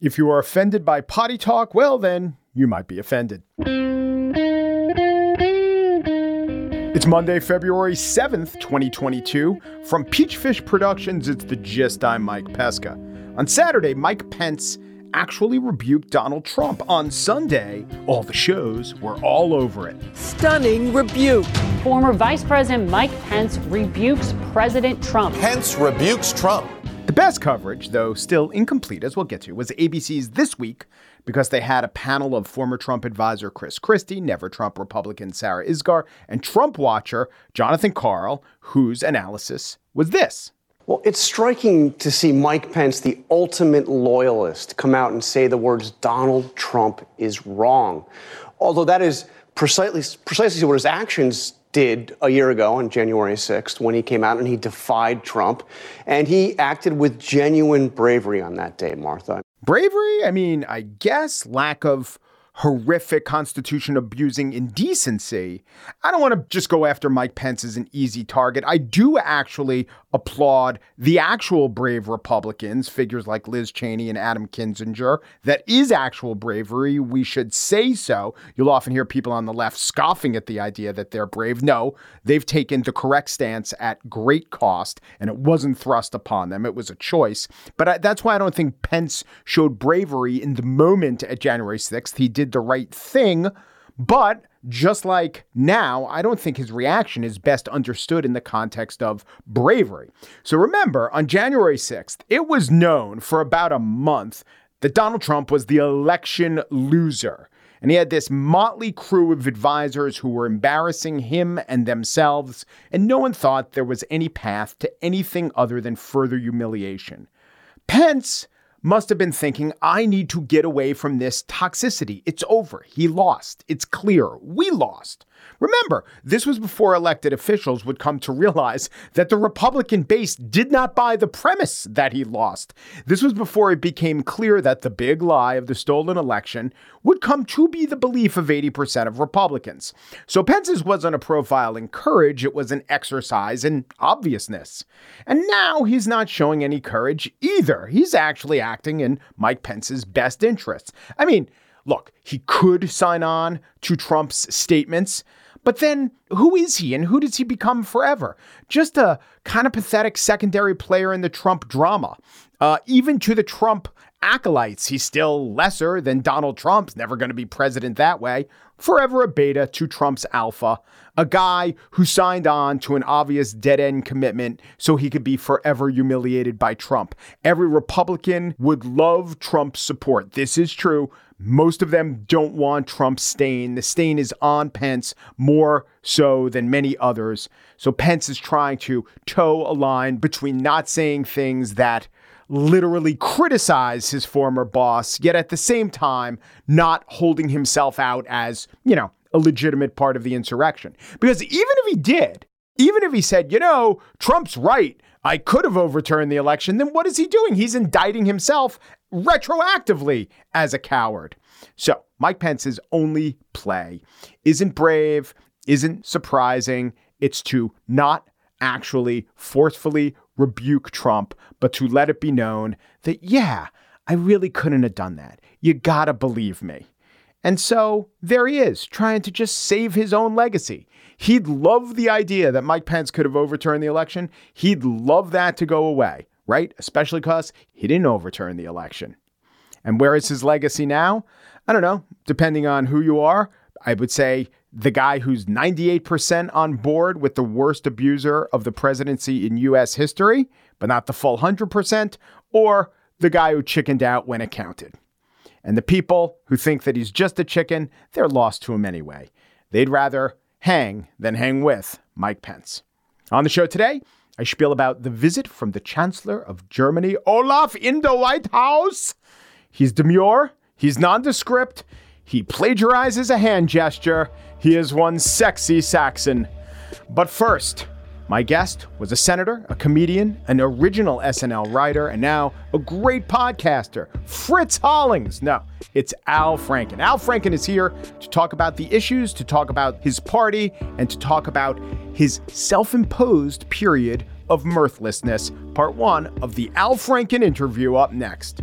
If you are offended by potty talk, well, then you might be offended. It's Monday, February 7th, 2022. From Peachfish Productions, it's The Gist. I'm Mike Pesca. On Saturday, Mike Pence actually rebuked Donald Trump. On Sunday, all the shows were all over it. Stunning rebuke. Former Vice President Mike Pence rebukes President Trump. Pence rebukes Trump. The best coverage, though still incomplete, as we'll get to, was ABC's This Week because they had a panel of former Trump advisor Chris Christie, never Trump Republican Sarah Isgur, and Trump watcher Jonathan Karl, whose analysis was this. Well, it's striking to see Mike Pence, the ultimate loyalist, come out and say the words Donald Trump is wrong. Although that is precisely, precisely what his actions did a year ago on January 6th when he came out and he defied Trump. And he acted with genuine bravery on that day, Martha. Bravery? I mean, I guess lack of horrific constitution abusing indecency. I don't want to just go after Mike Pence as an easy target. I do actually applaud the actual brave Republicans, figures like Liz Cheney and Adam Kinzinger. That is actual bravery. We should say so. You'll often hear people on the left scoffing at the idea that they're brave. No, they've taken the correct stance at great cost, and it wasn't thrust upon them. It was a choice. But I, that's why I don't think Pence showed bravery in the moment at January 6th. He did the right thing, but just like now, I don't think his reaction is best understood in the context of bravery. So remember, on January 6th, it was known for about a month that Donald Trump was the election loser. And he had this motley crew of advisors who were embarrassing him and themselves, and no one thought there was any path to anything other than further humiliation. Pence must have been thinking, I need to get away from this toxicity. It's over. He lost. It's clear. We lost. Remember, this was before elected officials would come to realize that the Republican base did not buy the premise that he lost. This was before it became clear that the big lie of the stolen election would come to be the belief of 80% of Republicans. So Pence's wasn't a profile in courage, it was an exercise in obviousness. And now he's not showing any courage either. He's actually acting in Mike Pence's best interests. I mean, look, he could sign on to Trump's statements. But then who is he and who does he become forever? Just a kind of pathetic secondary player in the Trump drama. Uh, even to the Trump acolytes, he's still lesser than Donald Trump's never going to be president that way. Forever a beta to Trump's alpha, a guy who signed on to an obvious dead end commitment so he could be forever humiliated by Trump. Every Republican would love Trump's support. This is true. Most of them don't want Trump's stain. The stain is on Pence more so than many others. So Pence is trying to toe a line between not saying things that literally criticize his former boss, yet at the same time not holding himself out as, you know, a legitimate part of the insurrection. Because even if he did, even if he said, you know, Trump's right, I could have overturned the election, then what is he doing? He's indicting himself retroactively as a coward. So, Mike Pence's only play isn't brave, isn't surprising. It's to not actually forcefully rebuke Trump, but to let it be known that, yeah, I really couldn't have done that. You gotta believe me. And so there he is, trying to just save his own legacy. He'd love the idea that Mike Pence could have overturned the election. He'd love that to go away, right? Especially because he didn't overturn the election. And where is his legacy now? I don't know, depending on who you are. I would say the guy who's 98% on board with the worst abuser of the presidency in US history, but not the full 100%, or the guy who chickened out when it counted. And the people who think that he's just a chicken, they're lost to him anyway. They'd rather hang than hang with Mike Pence. On the show today, I spiel about the visit from the Chancellor of Germany, Olaf, in the White House. He's demure, he's nondescript, he plagiarizes a hand gesture, he is one sexy Saxon. But first, my guest was a senator, a comedian, an original SNL writer, and now a great podcaster, Fritz Hollings. No, it's Al Franken. Al Franken is here to talk about the issues, to talk about his party, and to talk about his self imposed period of mirthlessness. Part one of the Al Franken interview up next.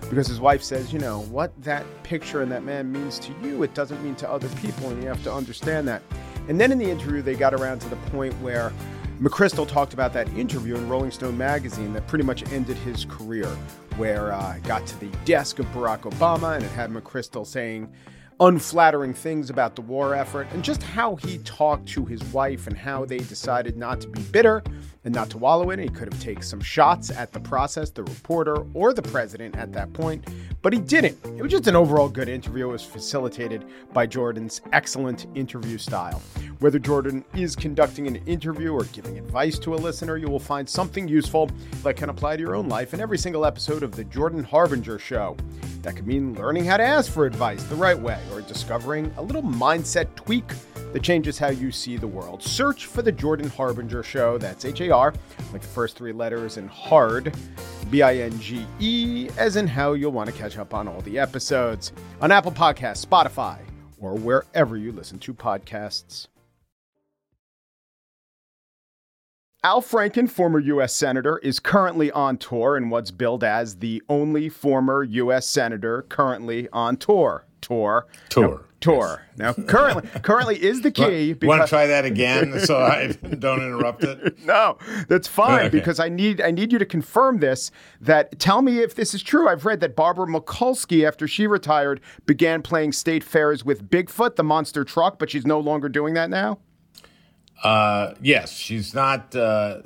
because his wife says, you know, what that picture and that man means to you, it doesn't mean to other people, and you have to understand that. And then in the interview, they got around to the point where McChrystal talked about that interview in Rolling Stone magazine that pretty much ended his career, where uh, got to the desk of Barack Obama and it had McChrystal saying, unflattering things about the war effort and just how he talked to his wife and how they decided not to be bitter and not to wallow in it. He could have taken some shots at the process, the reporter, or the president at that point, but he didn't. It was just an overall good interview. It was facilitated by Jordan's excellent interview style. Whether Jordan is conducting an interview or giving advice to a listener, you will find something useful that can apply to your own life in every single episode of The Jordan Harbinger Show. That could mean learning how to ask for advice the right way or discovering a little mindset tweak that changes how you see the world. Search for The Jordan Harbinger Show. That's H A R, like the first three letters, and hard, B I N G E, as in how you'll want to catch up on all the episodes on Apple Podcasts, Spotify, or wherever you listen to podcasts. Al Franken, former U.S. Senator, is currently on tour in what's billed as the only former U.S. Senator currently on tour. Tour. Tour. Now, tour. Now, currently, currently is the key. Because, Want to try that again so I don't interrupt it? No, that's fine okay. because I need I need you to confirm this. That tell me if this is true. I've read that Barbara Mikulski, after she retired, began playing state fairs with Bigfoot, the monster truck, but she's no longer doing that now. Uh, yes, she's not. Uh,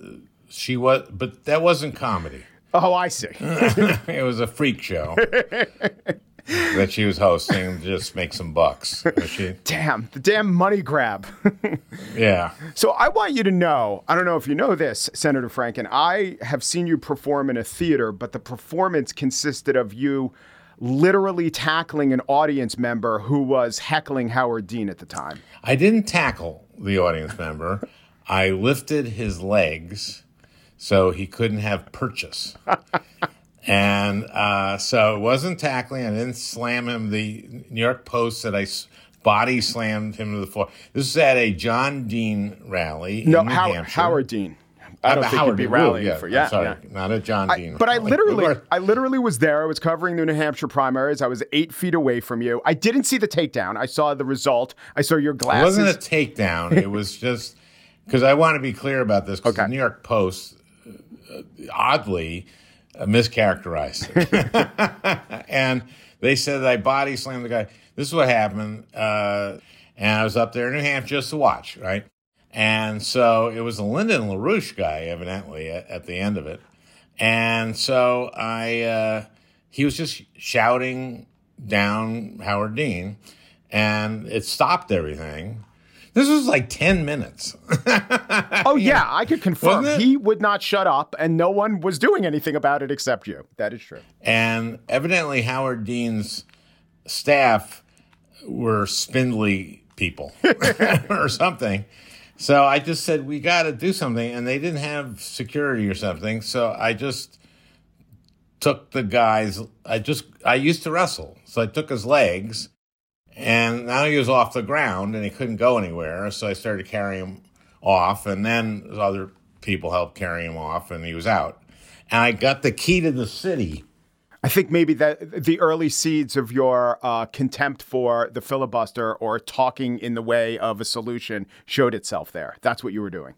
she was, but that wasn't comedy. Oh, I see. it was a freak show that she was hosting to just make some bucks. She... Damn, the damn money grab. yeah. So I want you to know. I don't know if you know this, Senator Franken. I have seen you perform in a theater, but the performance consisted of you literally tackling an audience member who was heckling Howard Dean at the time. I didn't tackle the audience member. I lifted his legs so he couldn't have purchase. and uh, so it wasn't tackling. I didn't slam him. The New York Post said I body slammed him to the floor. This was at a John Dean rally. No, Howard, Howard Dean. I don't think Howard you'd be rallying yeah, for yeah, sorry, yeah. not a John Dean. I, but I literally, I literally was there. I was covering the New Hampshire primaries. I was eight feet away from you. I didn't see the takedown. I saw the result. I saw your glasses. It wasn't a takedown. it was just because I want to be clear about this. Because okay. the New York Post, uh, oddly, uh, mischaracterized it, and they said I body slammed the guy. This is what happened. Uh, and I was up there in New Hampshire just to watch, right? And so it was a Lyndon LaRouche guy, evidently, at, at the end of it. And so I, uh, he was just shouting down Howard Dean, and it stopped everything. This was like 10 minutes. oh, yeah, I could confirm. He would not shut up, and no one was doing anything about it except you. That is true. And evidently, Howard Dean's staff were spindly people or something. So I just said, we got to do something. And they didn't have security or something. So I just took the guy's, I just, I used to wrestle. So I took his legs and now he was off the ground and he couldn't go anywhere. So I started carrying him off. And then other people helped carry him off and he was out. And I got the key to the city I think maybe that the early seeds of your uh, contempt for the filibuster or talking in the way of a solution showed itself there. That's what you were doing.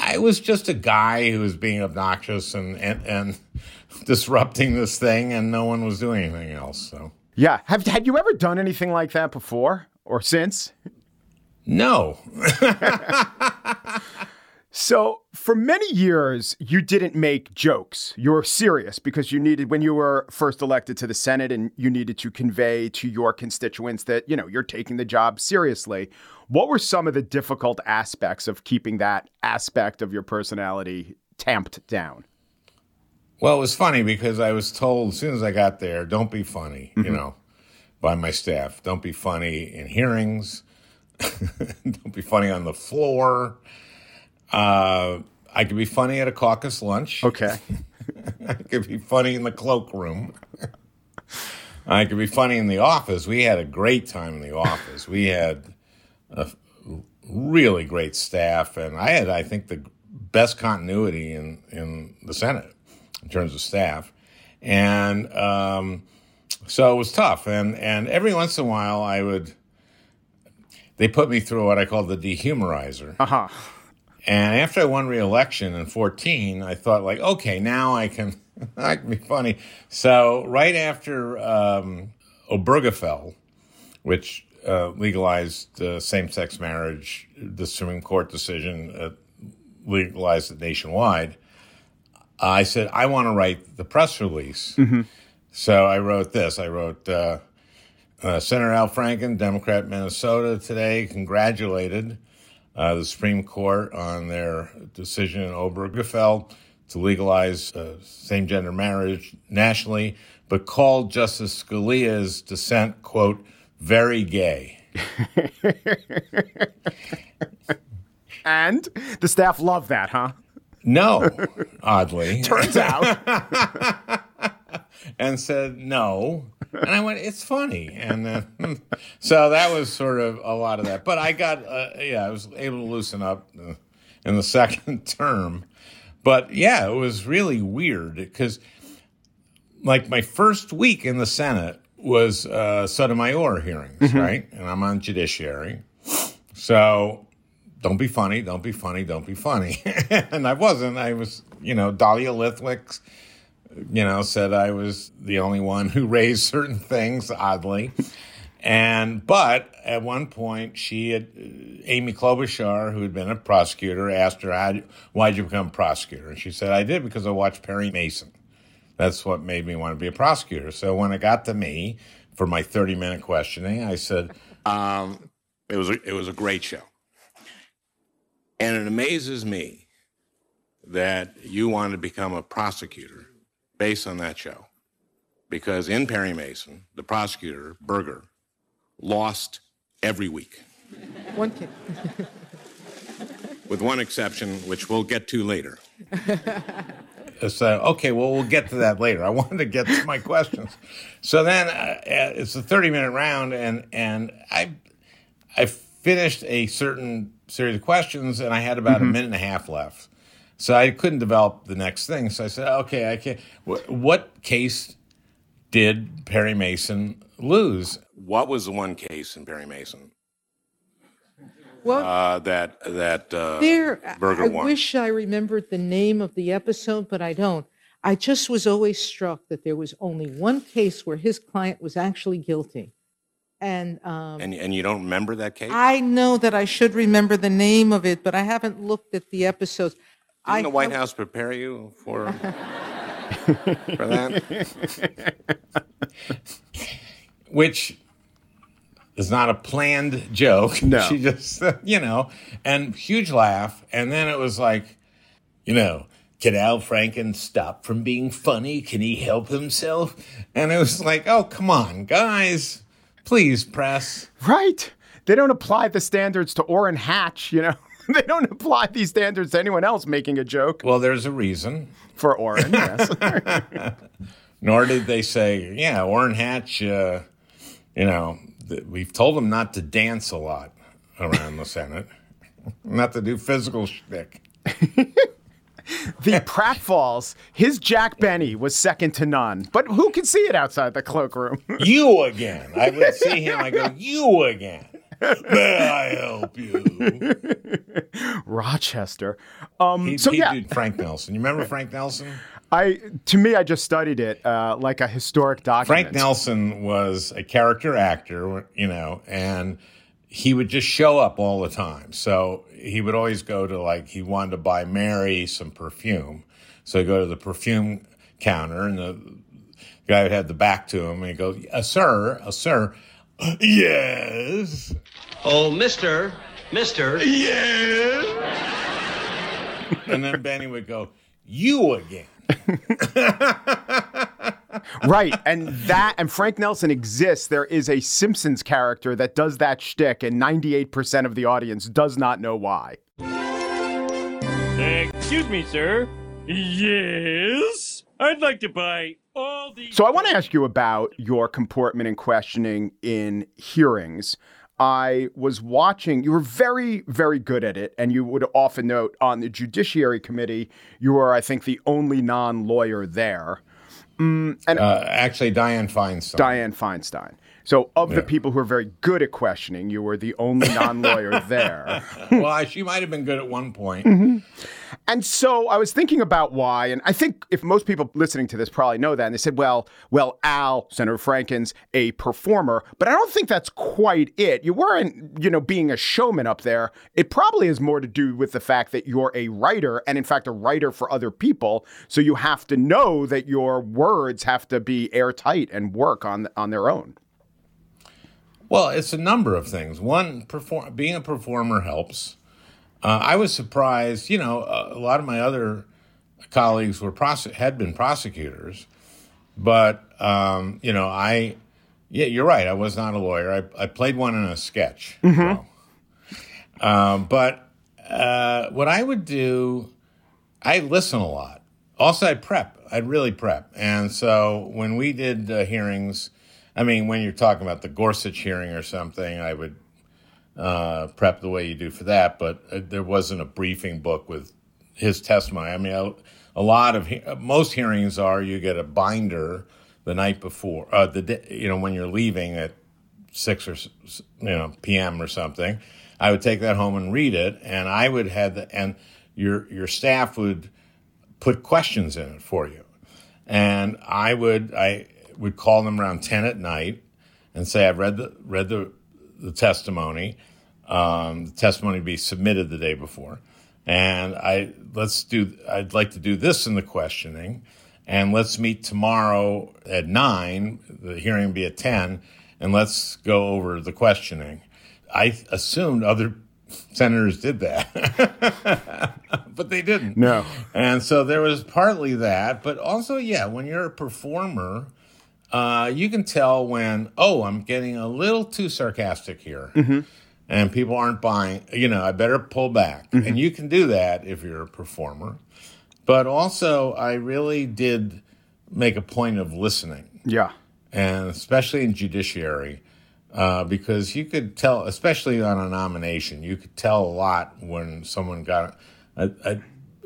I was just a guy who was being obnoxious and, and, and disrupting this thing, and no one was doing anything else. So yeah, have had you ever done anything like that before or since? No. So, for many years, you didn't make jokes. You were serious because you needed, when you were first elected to the Senate, and you needed to convey to your constituents that, you know, you're taking the job seriously. What were some of the difficult aspects of keeping that aspect of your personality tamped down? Well, it was funny because I was told as soon as I got there, don't be funny, mm-hmm. you know, by my staff. Don't be funny in hearings. don't be funny on the floor. Uh, I could be funny at a caucus lunch. Okay. I could be funny in the cloakroom. I could be funny in the office. We had a great time in the office. We had a really great staff, and I had, I think, the best continuity in in the Senate in terms of staff, and um, so it was tough. And and every once in a while, I would they put me through what I call the dehumorizer. Uh huh. And after I won re-election in 14, I thought like, okay, now I can I can be funny. So right after um, Obergefell, which uh, legalized uh, same-sex marriage, the Supreme Court decision uh, legalized it nationwide. I said I want to write the press release. Mm-hmm. So I wrote this. I wrote uh, uh, Senator Al Franken, Democrat, Minnesota, today congratulated uh, the Supreme Court on their decision in Obergefell to legalize same-gender marriage nationally, but called Justice Scalia's dissent quote very gay. and the staff loved that, huh? No, oddly. Turns out. and said no. And I went, it's funny. And then, so that was sort of a lot of that. But I got, uh, yeah, I was able to loosen up in the second term. But yeah, it was really weird because, like, my first week in the Senate, was uh, Sotomayor hearings, mm-hmm. right? And I'm on judiciary. So don't be funny, don't be funny, don't be funny. and I wasn't. I was, you know, Dahlia Lithwick, you know, said I was the only one who raised certain things, oddly. And, but at one point, she had, uh, Amy Klobuchar, who had been a prosecutor, asked her, why'd you become a prosecutor? And she said, I did because I watched Perry Mason. That's what made me want to be a prosecutor. So when it got to me for my 30 minute questioning, I said, um, it, was a, it was a great show. And it amazes me that you want to become a prosecutor based on that show. Because in Perry Mason, the prosecutor, Burger, lost every week. One kid. With one exception, which we'll get to later. So, okay, well, we'll get to that later. I wanted to get to my questions. So then uh, uh it's a 30 minute round, and, and I, I finished a certain series of questions, and I had about mm-hmm. a minute and a half left. So I couldn't develop the next thing. So I said, okay, I can't. What case did Perry Mason lose? What was the one case in Perry Mason well, uh, that that uh, there, Burger I won. wish I remembered the name of the episode, but I don't. I just was always struck that there was only one case where his client was actually guilty. And, um, and and you don't remember that case? I know that I should remember the name of it, but I haven't looked at the episodes. Didn't I, the White House prepare you for for that? Which is not a planned joke. No. she just, you know, and huge laugh. And then it was like, you know, can Al Franken stop from being funny? Can he help himself? And it was like, oh, come on, guys. Please, press. Right. They don't apply the standards to Orrin Hatch, you know. they don't apply these standards to anyone else making a joke. Well, there's a reason. For Orrin, yes. Nor did they say, yeah, Orrin Hatch, uh, you know, we've told him not to dance a lot around the Senate, not to do physical shtick. the pratfalls, his Jack Benny was second to none. But who can see it outside the cloakroom? you again. I would see him. I go, you again. May I help you? Rochester. Um, he, so he yeah, Frank Nelson. You remember Frank Nelson? I to me, I just studied it uh, like a historic document. Frank Nelson was a character actor, you know, and he would just show up all the time. So he would always go to like he wanted to buy Mary some perfume, so he'd go to the perfume counter, and the guy would have the back to him, and he'd go, uh, "Sir, uh, sir, yes." Oh, Mister, Mister, yes. and then Benny would go you again. right. And that, and Frank Nelson exists. There is a Simpsons character that does that shtick, and 98% of the audience does not know why. Excuse me, sir. Yes? I'd like to buy all the. So I want to ask you about your comportment and questioning in hearings. I was watching, you were very, very good at it. And you would often note on the Judiciary Committee, you were, I think, the only non lawyer there. Mm, and uh, actually, Dianne Feinstein. Dianne Feinstein. So, of yeah. the people who are very good at questioning, you were the only non lawyer there. well, she might have been good at one point. Mm-hmm. And so I was thinking about why, and I think if most people listening to this probably know that, and they said, well, well, Al, Senator Franken's a performer, but I don't think that's quite it. You weren't, you know, being a showman up there. It probably has more to do with the fact that you're a writer, and in fact, a writer for other people. So you have to know that your words have to be airtight and work on on their own. Well, it's a number of things. One, perform- being a performer helps. Uh, I was surprised. You know, a, a lot of my other colleagues were prose- had been prosecutors, but um, you know, I yeah, you're right. I was not a lawyer. I, I played one in a sketch. Mm-hmm. So. Um, but uh, what I would do, I listen a lot. Also, I prep. I'd really prep. And so when we did uh, hearings I mean, when you're talking about the Gorsuch hearing or something, I would uh, prep the way you do for that. But uh, there wasn't a briefing book with his testimony. I mean, a, a lot of he- most hearings are you get a binder the night before, uh, the day, you know when you're leaving at six or you know p.m. or something. I would take that home and read it, and I would have the and your your staff would put questions in it for you, and I would I would call them around 10 at night and say, I've read the, read the, the testimony. Um, the testimony be submitted the day before. And I, let's do, I'd like to do this in the questioning. And let's meet tomorrow at nine. The hearing will be at 10 and let's go over the questioning. I assumed other senators did that, but they didn't. No. And so there was partly that, but also, yeah, when you're a performer, uh, you can tell when, oh, I'm getting a little too sarcastic here. Mm-hmm. And people aren't buying, you know, I better pull back. Mm-hmm. And you can do that if you're a performer. But also, I really did make a point of listening. Yeah. And especially in judiciary, uh, because you could tell, especially on a nomination, you could tell a lot when someone got a, a,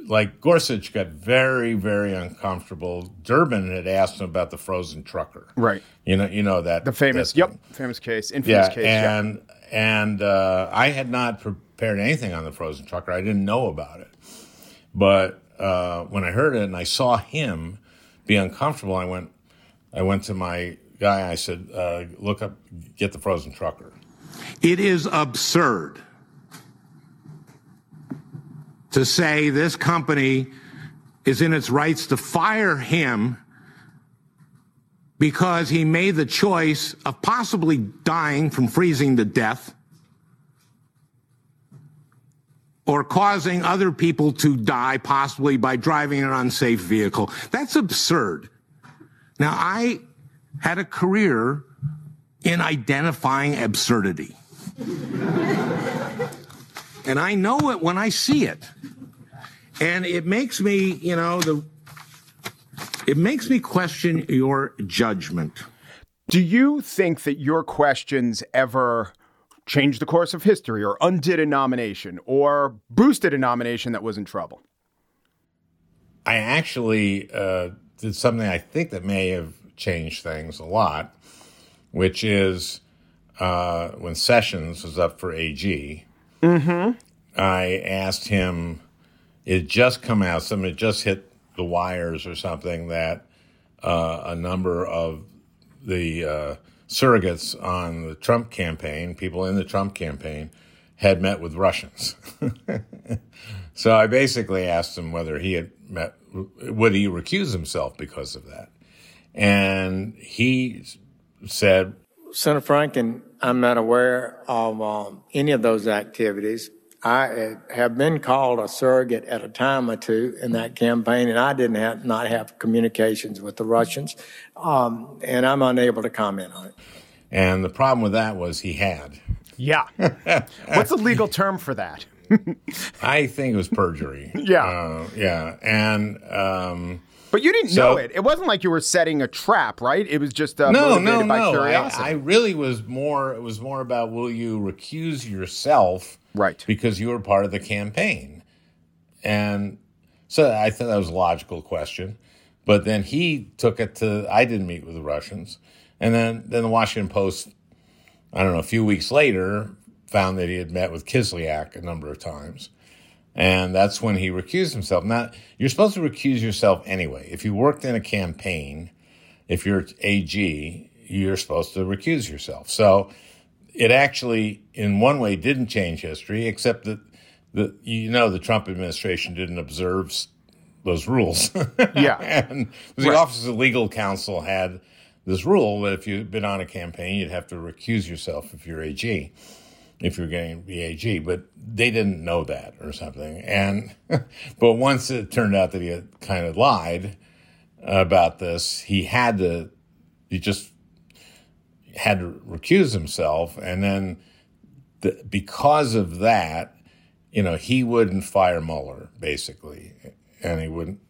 like Gorsuch got very, very uncomfortable. Durbin had asked him about the frozen trucker. Right. You know, you know that the famous, yep, famous case, infamous yeah, case. And yeah. and uh, I had not prepared anything on the frozen trucker. I didn't know about it. But uh, when I heard it and I saw him be uncomfortable, I went, I went to my guy. I said, uh, "Look up, get the frozen trucker." It is absurd to say this company is in its rights to fire him because he made the choice of possibly dying from freezing to death or causing other people to die, possibly by driving an unsafe vehicle. That's absurd. Now, I had a career in identifying absurdity. And I know it when I see it. And it makes me, you know, the it makes me question your judgment. Do you think that your questions ever changed the course of history or undid a nomination or boosted a nomination that was in trouble? I actually uh, did something I think that may have changed things a lot, which is uh, when Sessions was up for AG, mm-hmm. I asked him it just come out, something it just hit the wires or something that uh, a number of the uh, surrogates on the Trump campaign, people in the Trump campaign, had met with Russians. so I basically asked him whether he had met, would he recuse himself because of that? And he said, Senator Franken, I'm not aware of um, any of those activities. I have been called a surrogate at a time or two in that campaign, and I didn't have not have communications with the Russians, um, and I'm unable to comment on it. And the problem with that was he had. Yeah. What's the legal term for that? I think it was perjury. yeah. Uh, yeah. And um, but you didn't so, know it. It wasn't like you were setting a trap, right? It was just uh, no, no, by no. curiosity. I, I really was more. It was more about will you recuse yourself, right? Because you were part of the campaign, and so I thought that was a logical question. But then he took it to. I didn't meet with the Russians, and then then the Washington Post. I don't know. A few weeks later, found that he had met with Kislyak a number of times. And that's when he recused himself. Now, you're supposed to recuse yourself anyway. If you worked in a campaign, if you're AG, you're supposed to recuse yourself. So it actually, in one way, didn't change history, except that the, you know the Trump administration didn't observe those rules. Yeah. and the right. Office of Legal Counsel had this rule that if you'd been on a campaign, you'd have to recuse yourself if you're AG if you're getting the AG, but they didn't know that or something. And but once it turned out that he had kind of lied about this, he had to he just had to recuse himself, and then the, because of that, you know, he wouldn't fire Mueller basically, and he wouldn't,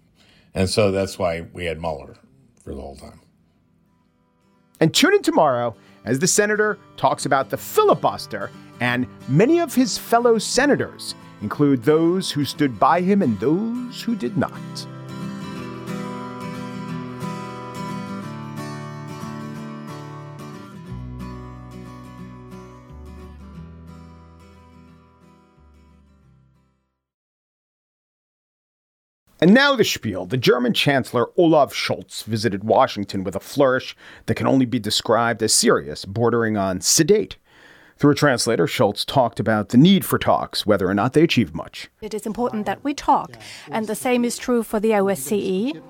and so that's why we had Mueller for the whole time. And tune in tomorrow as the senator talks about the filibuster and many of his fellow senators include those who stood by him and those who did not. And now the spiel. The German Chancellor Olaf Scholz visited Washington with a flourish that can only be described as serious, bordering on sedate. Through a translator, Scholz talked about the need for talks, whether or not they achieved much. It is important that we talk, and the same is true for the OSCE,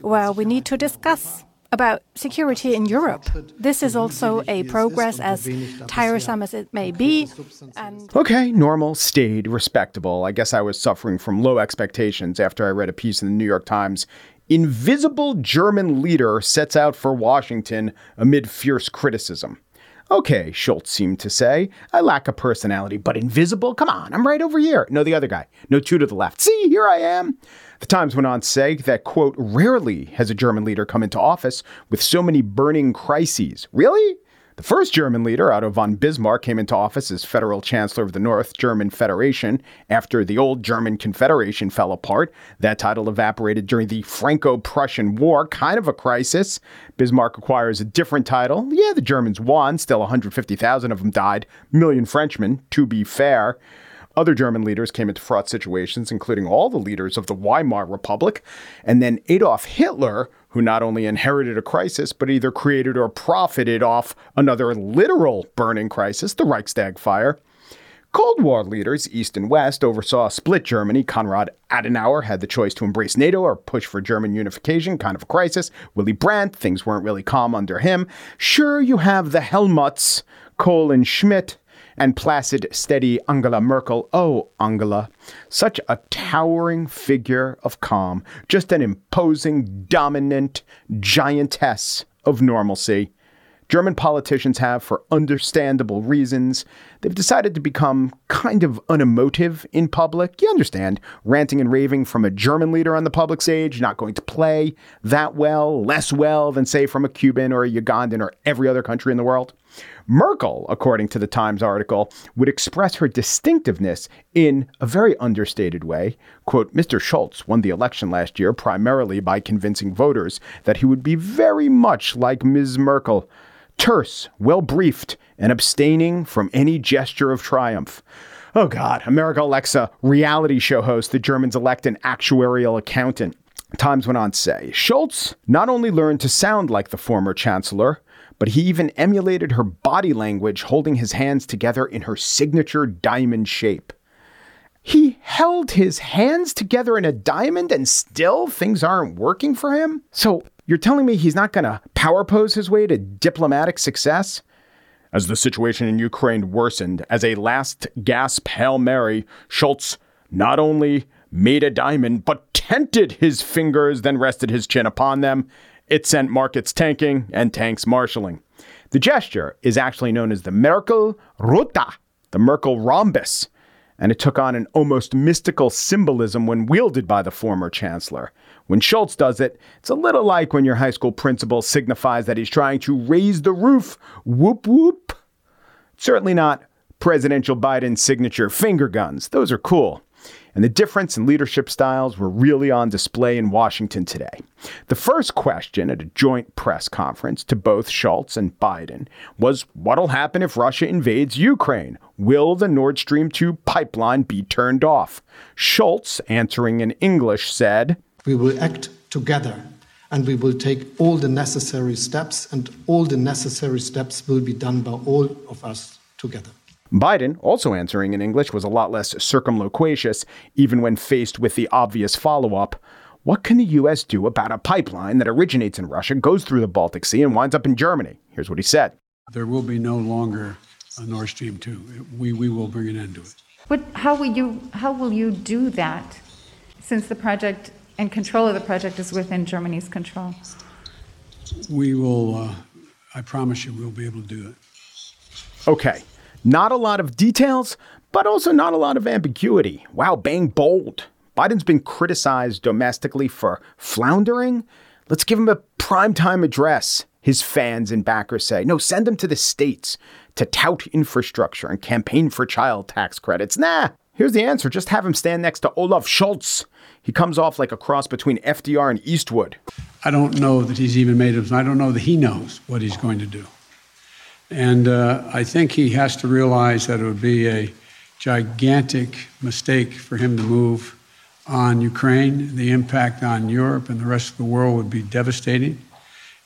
where we need to discuss about security in Europe. This is also a progress, as tiresome as it may be. And okay, normal, stayed, respectable. I guess I was suffering from low expectations after I read a piece in the New York Times. Invisible German leader sets out for Washington amid fierce criticism. Okay, Scholz seemed to say. I lack a personality, but invisible? Come on, I'm right over here. No, the other guy. No, two to the left. See, here I am. The Times went on to say that, quote, rarely has a German leader come into office with so many burning crises. Really? The first German leader, Otto von Bismarck, came into office as Federal Chancellor of the North German Federation after the old German Confederation fell apart. That title evaporated during the Franco Prussian War, kind of a crisis. Bismarck acquires a different title. Yeah, the Germans won, still 150,000 of them died, million Frenchmen, to be fair. Other German leaders came into fraught situations, including all the leaders of the Weimar Republic, and then Adolf Hitler, who not only inherited a crisis, but either created or profited off another literal burning crisis, the Reichstag fire. Cold War leaders, East and West, oversaw a split Germany. Konrad Adenauer had the choice to embrace NATO or push for German unification, kind of a crisis. Willy Brandt, things weren't really calm under him. Sure, you have the Helmuts, Kohl and Schmidt, and placid, steady Angela Merkel. Oh, Angela, such a towering figure of calm, just an imposing, dominant giantess of normalcy. German politicians have, for understandable reasons, they've decided to become kind of unemotive in public. You understand, ranting and raving from a German leader on the public stage, not going to play that well, less well than, say, from a Cuban or a Ugandan or every other country in the world. Merkel, according to the Times article, would express her distinctiveness in a very understated way. Quote, Mr. Scholz won the election last year primarily by convincing voters that he would be very much like Ms. Merkel terse, well briefed, and abstaining from any gesture of triumph. Oh God, America Alexa, reality show host, the Germans elect an actuarial accountant. Times went on to say Scholz not only learned to sound like the former chancellor, but he even emulated her body language, holding his hands together in her signature diamond shape. He held his hands together in a diamond and still things aren't working for him? So you're telling me he's not going to power pose his way to diplomatic success? As the situation in Ukraine worsened, as a last gasp Hail Mary, Scholz not only made a diamond, but tented his fingers, then rested his chin upon them. It sent markets tanking and tanks marshaling. The gesture is actually known as the Merkel Raute, the Merkel rhombus, and it took on an almost mystical symbolism when wielded by the former chancellor. When Scholz does it, it's a little like when your high school principal signifies that he's trying to raise the roof. Whoop whoop. Certainly not presidential Biden's signature finger guns. Those are cool. And the difference in leadership styles were really on display in Washington today. The first question at a joint press conference to both Scholz and Biden was what'll happen if Russia invades Ukraine? Will the Nord Stream 2 pipeline be turned off? Scholz, answering in English, said, We will act together and we will take all the necessary steps, and all the necessary steps will be done by all of us together. Biden, also answering in English, was a lot less circumloquacious, even when faced with the obvious follow up What can the U.S. do about a pipeline that originates in Russia, goes through the Baltic Sea, and winds up in Germany? Here's what he said There will be no longer a Nord Stream 2. We, we will bring an end to it. What, how, will you, how will you do that since the project and control of the project is within Germany's control? We will, uh, I promise you, we'll be able to do it. Okay. Not a lot of details, but also not a lot of ambiguity. Wow, bang bold. Biden's been criticized domestically for floundering. Let's give him a primetime address. His fans and backers say, no, send him to the states to tout infrastructure and campaign for child tax credits. Nah, here's the answer. Just have him stand next to Olaf Scholz. He comes off like a cross between FDR and Eastwood. I don't know that he's even made it. I don't know that he knows what he's going to do. And uh, I think he has to realize that it would be a gigantic mistake for him to move on Ukraine. The impact on Europe and the rest of the world would be devastating,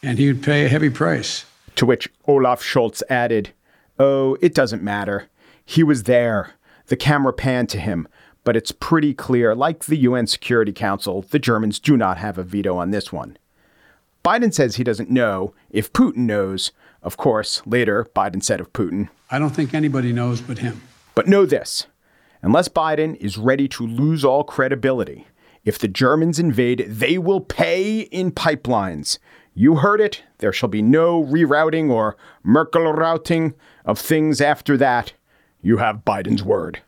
and he would pay a heavy price. To which Olaf Scholz added, Oh, it doesn't matter. He was there. The camera panned to him, but it's pretty clear, like the UN Security Council, the Germans do not have a veto on this one. Biden says he doesn't know if Putin knows, of course, later, Biden said of Putin, I don't think anybody knows but him. But know this unless Biden is ready to lose all credibility, if the Germans invade, they will pay in pipelines. You heard it. There shall be no rerouting or Merkel routing of things after that. You have Biden's word.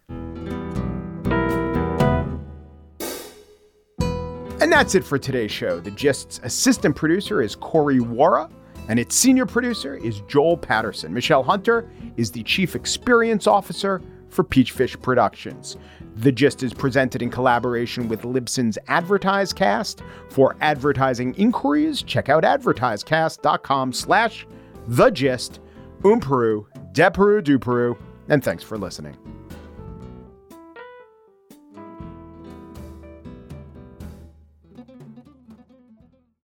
And that's it for today's show. The Gist's assistant producer is Corey Wara and its senior producer is Joel Patterson. Michelle Hunter is the chief experience officer for Peachfish Productions. The Gist is presented in collaboration with Libsyn's AdvertiseCast. For advertising inquiries, check out advertisecast.com slash the gist. Um Peru, de Peru, du Peru, and thanks for listening.